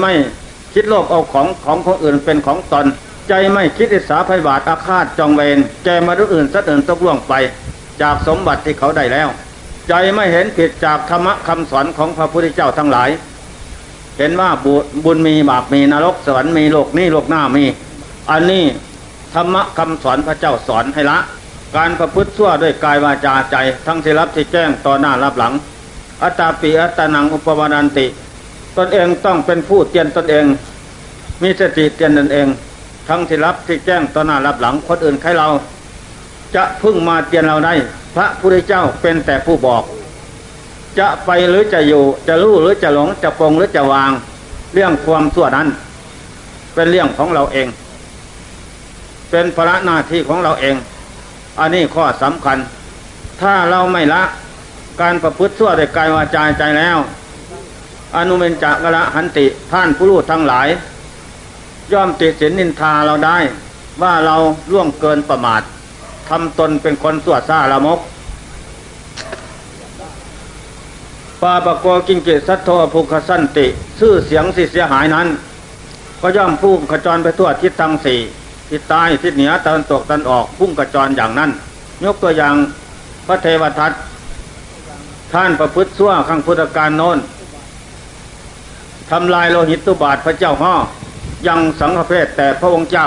ไม่คิดโลภเอาของของคนอื่นเป็นของตน ใจไม่คิดอิสาพยาบาทอาฆาตจองเวรแกมารุอื่นสัตว์อื่นตกล่วงไป จากสมบัติที่เขาได้แล้ว ใจไม่เห็นผิดจากธรรมะคำสอนของพระพุทธเจ้าทั้งหลาย เห็นว่าบุบุญมีบาปมีนรกสวรรค์มีโลกนี้โลกหน้ามี อันนี้ธรรมะคำสอนพระเจ้าสอนให้ละ การประพฤติชั่วด้วยกายวาจาใจ ทั้งที่รับที่แจ้งต่อหน้ารับหลัง อัตตาปิอัตตานังอุปวานันติ ตนเองต้องเป็นผู้เตียนตนเอง มีสติเตียนตนเอง ทั้งที่รับที่แจ้งต่อหน้ารับหลังคนอื่นใครเรา จะพึ่งมาเตียนเราได้ พระพุทธเจ้าเป็นแต่ผู้บอก จะไปหรือจะอยู่จะรู้หรือจะหลงจะปรงหรือจะวาง เรื่องความชั่วนั้น เป็นเรื่องของเราเอง เป็นภาระหน้าที่ของเราเอง อันนี้ข้อสำคัญ ถ้าเราไม่ละการประพฤติชั่วด้วยกายวาจาใจแล้ว อนุเมนจักละหันติท่านผู้รู้ทั้งหลาย ย่อมติดสินนินทาเราได้ ว่าเราล่วงเกินประมาททำตนเป็นคนสั่วซ่าละมกปาปะโกกิงกิสัทโทภุคสันติ ชื่อเสียงสิเสียหายนั้น ก็ย่อมพุ่งขจรไปทั่วทิศทั้งสี่ทิศใต้ทิศเหนือตะวันตกตะวันออกพุ่งกระจรอย่างนั้น ยกตัวอย่างพระเทวทัตท่านประพฤติชั่วข้างพุทธการโน้น ทำลายโลหิตตุบาทพระเจ้าห่อยังสังฆเพศแต่พระองค์เจ้า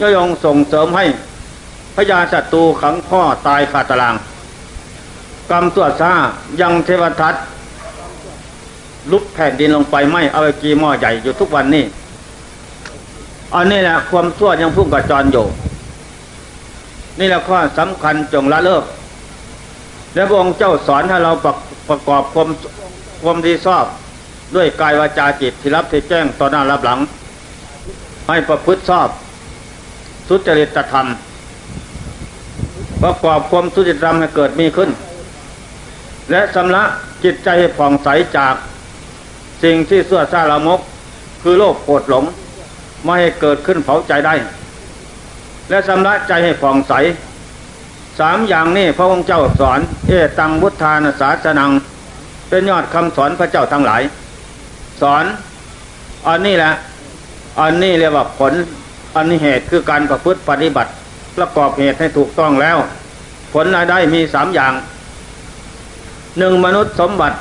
ก็ยงส่งเสริมให้พญาศัตรูขังพ่อตายขาดตาราง กรรมตัวซายังเทวทัตลุกแผ่นดินลงไปไม่เอาไปกีหม้อใหญ่อยู่ทุกวันนี้อันนี้แหละความชั่วยังพุ่งกระจรอยู่ นี่แหละข้อสำคัญจงละเลิก และพระองค์เจ้าสอนให้เราประประกอบความความดีชอบ ด้วยกายวาจาจิตที่รับที่แจ้งต่อหน้ารับหลัง ให้ประพฤติชอบสุจริตธรรมประกอบความสุจริตธรรมให้เกิดมีขึ้น และสำละจิตใจให้ผ่องใสจากสิ่งที่เสื่อซาละมก คือโลภโกรธหลงไม่ให้เกิดขึ้นเผาใจได้ และสำละใจให้ผ่องใสสามอย่างนี้พระองค์เจ้าสอน เอตังพุทธานาสาสนัง เป็นยอดคำสอนพระเจ้าทั้งหลาย สอนอันนี้แหละ อันนี้เรียกว่าผล อันนี้เหตุคือการประพฤติปฏิบัติ ประกอบเหตุให้ถูกต้องแล้ว ผลรายได้มีสามอย่างหนึ่งมนุษย์สมบัติ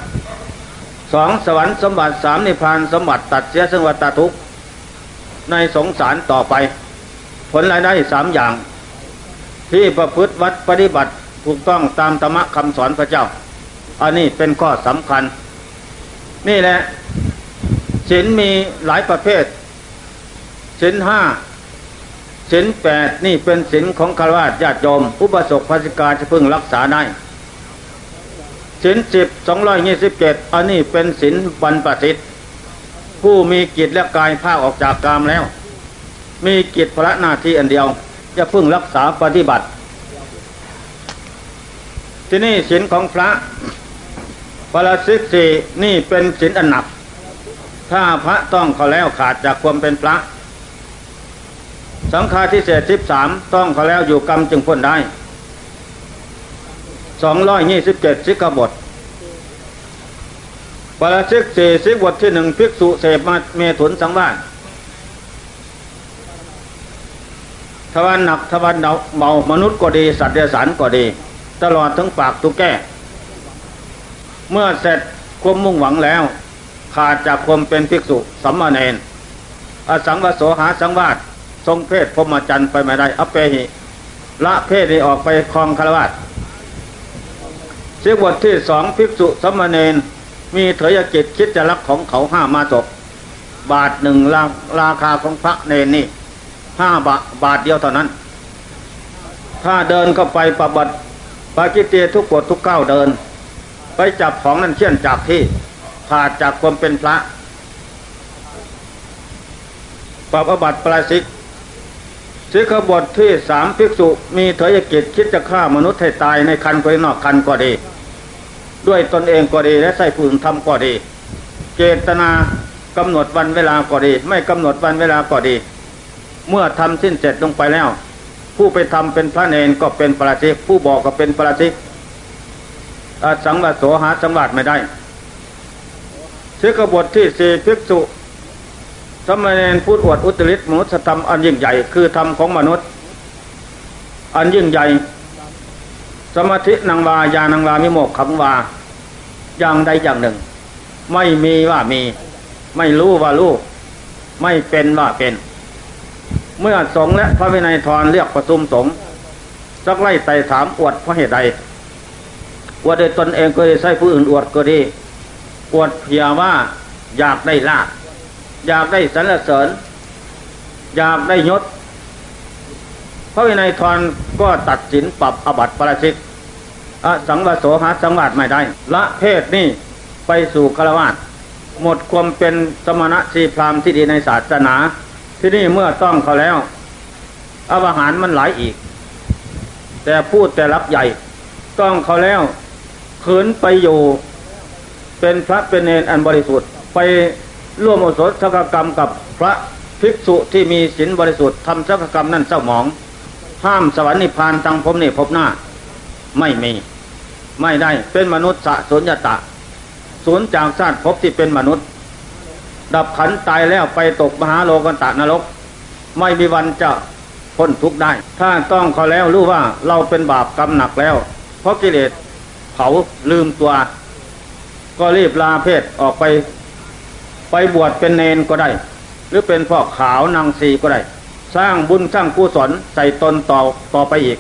สองสวรรค์สมบัติสามนิพพานสมบัติตัดเสียซึ่งวัฏทุกในสงสารต่อไป ผลรายได้สามอย่าง ที่ประพฤติวัดปฏิบัติถูกต้องตามธรรมะคำสอนพระเจ้า อันนี้เป็นข้อสำคัญ นี่แหละ ศีลมีหลายประเภทศีลห้าศีลแปดนี่เป็นศีลของคารวะญาติโยมอุปสกภาสิกาจะพึงรักษาได้ศีลสิบสองร้อยยี่สิบเจ็ดอันนี้เป็นศีลบรรปสิทธิ์ผู้มีกิจและกายภาคออกจากกามแล้ว มีกิจพระหน้าที่อันเดียว จะพึ่งรักษาปฏิบัติ ที่นี่ศีลของพระปราสิกสี่นี่เป็นศีลอันหนัก ถ้าพระต้องเขาแล้วขาดจากความเป็นพระ สังฆาทิเศษสิบสามต้องเขาแล้วอยู่กรรมจึงพ้นได้สองร้อยยี่สิบเจ็ดสิกบทปราชิกสี่สิบทที่หนึ่งภิกษุเสพมาเมถุนสังวาสทวันหนักทวันเบามนุษย์ก็ดี สัตว์เดรัจฉานก็ดี ตลอดทั้งปากตุกแก้ เมื่อเสร็จความมุ่งหวังแล้ว ขาดจากความเป็นภิกษุสัมมาเนนอสังวโสหาสังวาสทรงเพศพรมจรรย์ไปไม่ได้อเปหิละเพศนี้ออกไปคลองคารวาสเสียบทที่สองภิกษุสัมมาเนนมีเถยกิจคิดจะรักของเขาห้ามาศบาทหนึ่งราราคาของพระเนนนี่ห้าบาทบาทเดียวเท่านั้น ถ้าเดินเข้าไปประบัติปากิเตทุกกฎทุกก้าวเดิน ไปจับของนั้นเชี่ยนจากที่ ขาดจากความเป็นพระปรับอบัติปราชิกสิกบทที่สามภิกษุมีเถยกิจคิดจะฆ่ามนุษย์ให้ตายในคันก็ดีนอกคันก็ดี ด้วยตนเองก็ดีและใส่ผู้อื่นทำก็ดี เจตนากำหนดวันเวลาก็ดี ไม่กำหนดวันเวลาก็ดี เมื่อทำสิ้นเสร็จลงไปแล้ว ผู้ไปทำเป็นพระเนนก็เป็นปราชิกผู้บอกก็เป็นปราชิกสังวโสหาสังวาสไม่ได้ สิกบทที่สี่ภิกษุสมณเณรพูดอวดอุตริศมนุษยธรรมอันยิ่งใหญ่คือธรรมของมนุษย์ อันยิ่งใหญ่ สมาธินังวาญาณังวามิโมกขังวาอย่างใดอย่างหนึ่ง ไม่มีว่ามี ไม่รู้ว่ารู้ไม่เป็นว่าเป็น เมื่อสงและพระวินัยทรเรียกประชุมสงสักไล่ไต่ถามอวดเพราะเหตุใดอวดโดยตนเองก็ได้ใช้ผู้อื่นอวดก็ดี อวดเพียว่า อยากได้ลาภอยากได้สรรเสริญ อยากได้ยศพระวินัยทรก็ตัดสินปรับอบัติประชิกอสังวโสหาสังวาสไม่ได้ ละเพศนี่ไปสู่ฆราวาสหมดความเป็นสมณะสีพรามที่ดีในศาสนา ที่นี่เมื่อต้องเขาแล้วอาหารมันหลายอีก แต่พูดแต่รับใหญ่ ต้องเขาแล้วขืนไปอยู่ เป็นพระเป็นเนรอันบริสุทธิ์ ไปร่วมโอสถสักกรรมกับพระภิกษุที่มีศีลบริสุทธิ์ทำสักกรรมนั่นเศร้าหมอง ห้ามสวรรค์นิพพานทางพรมนี่พบหน้า ไม่มี ไม่ได้เป็นมนุษย์สะสุญญตะสูญจากชาติพบที่เป็นมนุษย์ ดับขันตายแล้วไปตกมหาโลกันตะนรก ไม่มีวันจะพ้นทุกข์ได้ ถ้าต้องเขาแล้วรู้ว่าเราเป็นบาปกรรมหนักแล้ว เพราะกิเลสเผาลืมตัว ก็รีบลาเพศออกไป ไปบวชเป็นเนนก็ได้ หรือเป็นพ่อขาวนางสีก็ได้ สร้างบุญสร้างกุศลใส่ตนต่อต่อไปอีก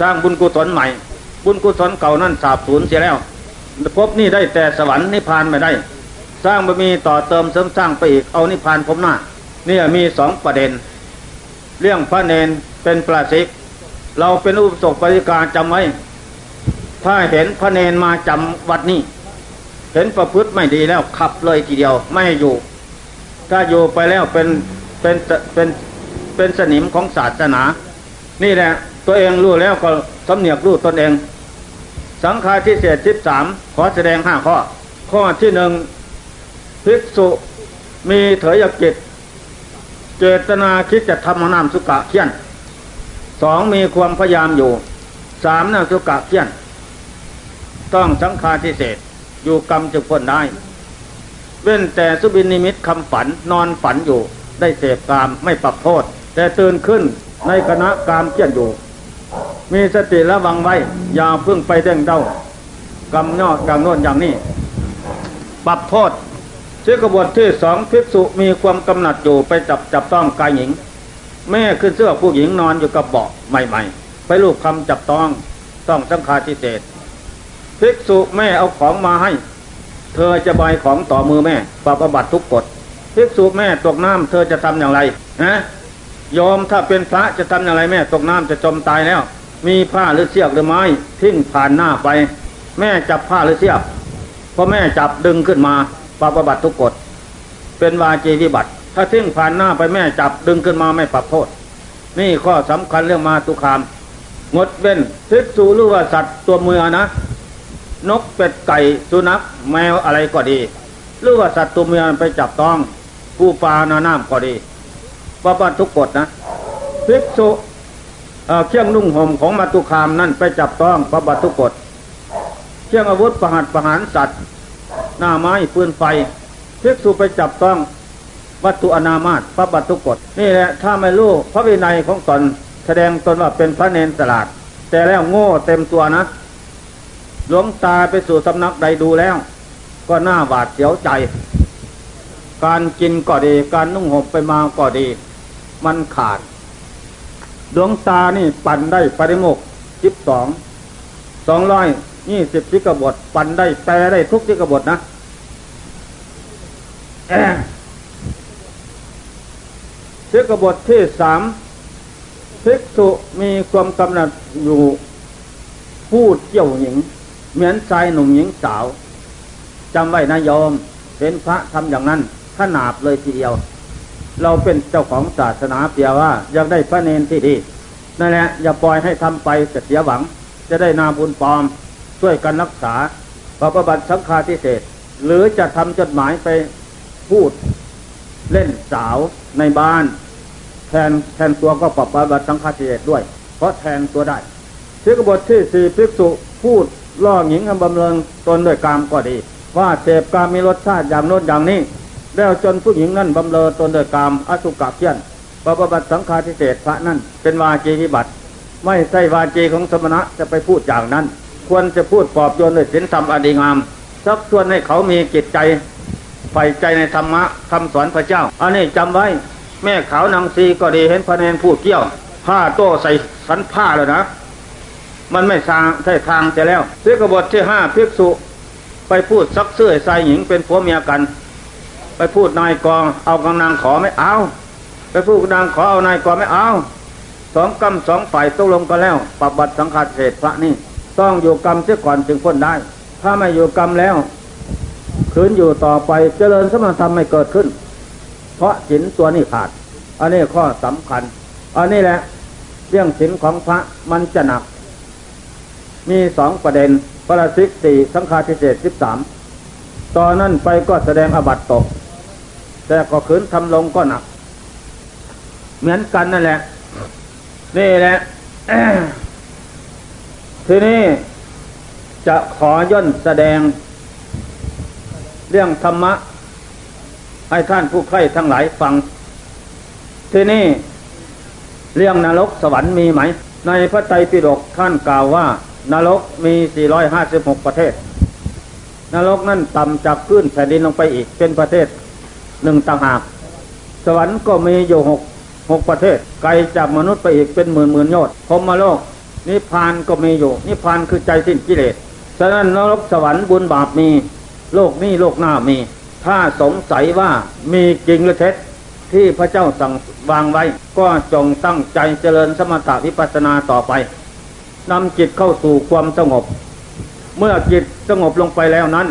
สร้างบุญกุศลใหม่ บุญกุศลเก่านั่นสาบสูญเสียแล้วพบนี่ได้แต่สวรรค์นิพพานไม่ได้ สร้างบะมีต่อเติมเสริมสร้างไปอีกเอานิพพานพบหน้านี่มีสองประเด็น เรื่องพระเนนเป็นปราชิก เราเป็นอุปสมบริการจำไว้ ถ้าเห็นพระเนนมาจำวัดนี้ เห็นประพฤติไม่ดีแล้วขับเลยทีเดียวไม่อยู่ ถ้าอยู่ไปแล้วเป็นเป็นเป็นเป็นสนิมของศาสนา นี่แหละตัวเองรู้แล้วก็สำเนียกรู้ตนเอง สังฆาทิเศษสิบสามขอแสดงห้าข้อ ข้อที่หนึ่งภิกษุมีเถยกิจเจตนาคิดจะทำน้ำสุกะเขียนสองมีความพยายามอยู่สามน้ำสุกะเขียน ต้องสังฆาทิเศษ อยู่กรรมจะพ้นได้ เว้นแต่สุบินนิมิตคำฝันนอนฝันอยู่ ได้เสพกามไม่ปรับโทษ แต่ตื่นขึ้นในคณะกามเขียนอยู่ มีสติระวังไว้ อย่าเพิ่งไปเด้งเด้ากรรมยออย่างโน้นอย่างนี้ ปรับโทษเชื้อกบฏที่สองภิกษุมีความกำหนัดอยู่ไปจับจับต้องกายหญิง แม่ขึ้นเสื้อผู้หญิงนอนอยู่กับเบาะใหม่ ๆ ไปลูกคำจับต้องต้องสังฆาทิเศษ ภิกษุแม่เอาของมาให้ เธอจะใบของต่อมือแม่ปรับบัติทุกกฎภิกษุแม่ตกน้ำเธอจะทำอย่างไรฮะยอมถ้าเป็นพระจะทำอย่างไรแม่ ตกน้ำจะจมตายแล้ว มีผ้าหรือเสียกหรือไม้ทิ้งผ่านหน้าไป แม่จับผ้าหรือเสียกพอแม่จับดึงขึ้นมาปรับบัติทุกกฎเป็นวาจีวิบัติ ถ้าทิ้งผ่านหน้าไปแม่จับดึงขึ้นมาไม่ปรับโทษ นี่ข้อสำคัญเรื่องมาตุคามงดเว้นภิกษุหรือว่าสัตว์ตัวมือนะ นกเป็ดไก่สุนัขแมวอะไรก็ดี หรือว่าสัตว์ตัวเมียไปจับต้องผู้ปลานาน้ำก็ดีปฏิบัทุกกฎนะภิกษุเครื่องนุ่งห่มของมาตุคามนั่นไปจับต้องปฏิบัทุกกฎเครื่องอาวุธประหัตประหารสัตว์ หน้าไม้ปืนไฟภิกษุไปจับต้องวัตถุอนามาตปฏิบัตทุกกฎนี่แหละถ้าไม่รู้พระวินัยของตนแสดงตนว่าเป็นพระเนนสลาด แต่แล้วโง่เต็มตัวนะ หลวงตาไปสู่สำนักใดดูแล้ว ก็น่าบาดเสียวใจ การกินก็ดี การนุ่งห่มไปมาก็ดี มันขาดดวงตานี่ปั่นได้ปริโมกสิบสองสองร้อยยี่สิบสิกบทปั่นได้แปลได้ทุกสิกบทนะสิกบทที่สามภิกษุมีความกำหนัดอยู่พูดเกี่ยวหญิง เหมือนชายหนุ่มหญิงสาวจำไว้นะโยมเป็นพระทำอย่างนั้นขนาบเลยทีเดียว เราเป็นเจ้าของศาสนาเปียว่าอยากได้พระเนนที่ดีนั่นแหละอย่าปล่อยให้ทำไปเสียหวัง จะได้นาบุญปลอมช่วยกันรักษาปฏิบัติสังฆาทิเศษหรือจะทำจดหมายไปพูดเล่นสาวในบ้าน แทนแทนตัวก็ปฏิบัติสังฆาทิเศษด้วย เพราะแทนตัวได้ที่กบฏที่สี่ภิกษุพูด ล่อหญิงบำเรองตนด้วยกามก็ดี ว่าเสพกามมีรสชาติอย่างโน้นอย่างนี้ แล้วจนผู้หญิงนั่นบำเรอตนโดยกามอสุกะเพี้ยนปปบัติสังฆาทิเศษพระนั่นเป็นวาจีวิบัติ ไม่ใช่วาจีของสมณะจะไปพูดอย่างนั้น ควรจะพูดปลอบโยนด้วยศีลธรรมอดีงามชักชวนให้เขามีจิตใจใฝ่ใจในธรรมะคำสอนพระเจ้า อันนี้จำไว้ แม่ขาวนางซีก็ดีเห็นพระเนนพูดเกี่ยว ผ้าโต้ใส่สันผ้าแล้วนะ มันไม่ทางใช่ทางแต่แล้วเสกบทที่ห้าภิกษุ ไปพูดซักเสื้อใส่หญิงเป็นผัวเมียกัน ไปพูดนายกองเอากำนางขอไม่เอา ไปพูดนางขอเอานายกองไม่เอาสองกรรมสองฝ่ายตกลงกันแล้วปรับบัติสังฆาเศษพระนี่ ต้องอยู่กรรมเสียก่อนจึงพ้นได้ ถ้าไม่อยู่กรรมแล้วคืนอยู่ต่อไปเจริญสมณธรรมไม่เกิดขึ้น เพราะศีลตัวนี้ขาด อันนี้ข้อสำคัญ อันนี้แหละ เรื่องศีลของพระมันจะหนัก มีสองประเด็นปราชิกสี่สังฆาทิเศษสิบสามตอนนั้นไปก็แสดงอบัตตก แต่ก็ขืนทำลงก็หนัก เหมือนกันนั่นแหละ นี่แหละ ทีนี้จะขอย่นแสดง เรื่องธรรมะ ให้ท่านผู้ใคร่ทั้งหลายฟัง ทีนี้เรื่องนรกสวรรค์มีไหม ในพระไตรปิฎกท่านกล่าวว่า นรกมี 456 ประเทศ นรกนั่นต่ำจากพื้นแผ่นดินลงไปอีก เป็นประเทศหนึ่งต่างหาก สวรรค์ก็มีอยู่หกหกประเทศ ไกลจากมนุษย์ไปอีกเป็นหมื่นหมื่นยชน์พรมโลก นิพพานก็มีอยู่ นิพพานคือใจสิ้นกิเลสฉะนั้นนรกสวรรค์บุญบาปมี โลกนี้โลกหน้ามี ถ้าสงสัยว่ามีจริงหรือเท็จที่พระเจ้าสั่งวางไว้ ก็จงตั้งใจเจริญสมถะวิปัสสนาต่อไป นำจิตเข้าสู่ความสงบ เมื่อจิตสงบลงไปแล้วนั้น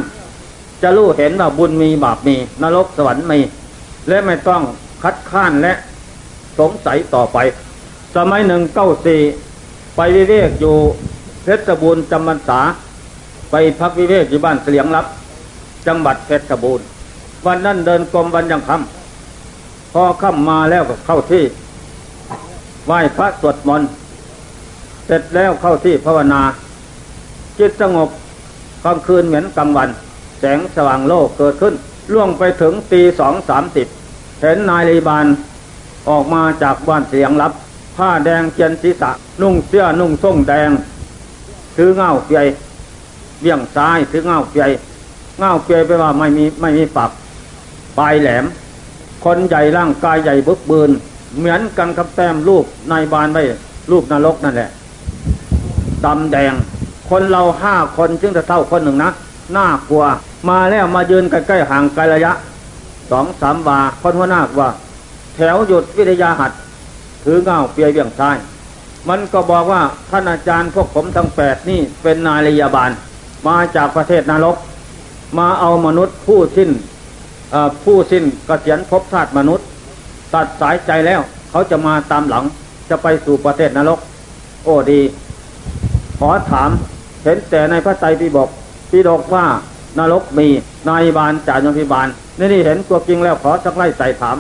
จะรู้เห็นว่าบุญมีบาปมี นรกสวรรค์มี และไม่ต้องคัดค้านและสงสัยต่อไป สมัยหนึ่งเก้าสี่ไปวิเวกอยู่เพชรบูรณ์จำพรรษา ไปพักวิเวกอยู่บ้านเสียงรับ จังหวัดเพชรบูรณ์วันนั้นเดินกรมวันยังคำพอค่ำมาแล้วก็เข้าที่ไหว้พระสวดมนต์ เสร็จแล้วเข้าที่ภาวนา จิตสงบกลางคืนเหมือนกลางวัน แสงสว่างโลกเกิดขึ้น ล่วงไปถึงตีสองสามสิบเห็นนายรีบาลออกมาจากบ้านเสียงรับ ผ้าแดงเจียนศีรษะ นุ่งเสื้อนุ่งส่งแดง ถือเงาเปียเบี่ยงซ้ายถือเงาเปียเงาเปียไปว่าไม่มีไม่มีปักปลายแหลม คนใหญ่ร่างกายใหญ่บึกบืน เหมือนกันกับแต้มรูปนายบานไว้รูปนรกนั่นแหละ ดำแดง คนเราห้าคนจึงจะเท่าคนหนึ่งนะน่ากลัว มาแล้วมายืนใกล้ๆห่างไกลระยะสองสามวาคนหัวหน้าว่า แถวหยุดวิทยาหัดถือเงาเปียเบี่ยงซ้ายมันก็บอกว่าท่านอาจารย์พวกผมทั้งแปดนี่เป็นนายรยาบาล มาจากประเทศนรก มาเอามนุษย์ผู้สิ้นผู้สิ้นกเกษียณภพชาติมนุษย์ ตัดสายใจแล้วเขาจะมาตามหลังจะไปสู่ประเทศนรก โอ้ดี อถาม เห็นแต่ในพระไตรปิฎกปิฎกว่านรกมีนายบาลจ่ายยมพิบาลนี่นี่เห็นตัวจริงแล้วขอสักไล่ใส่ถาม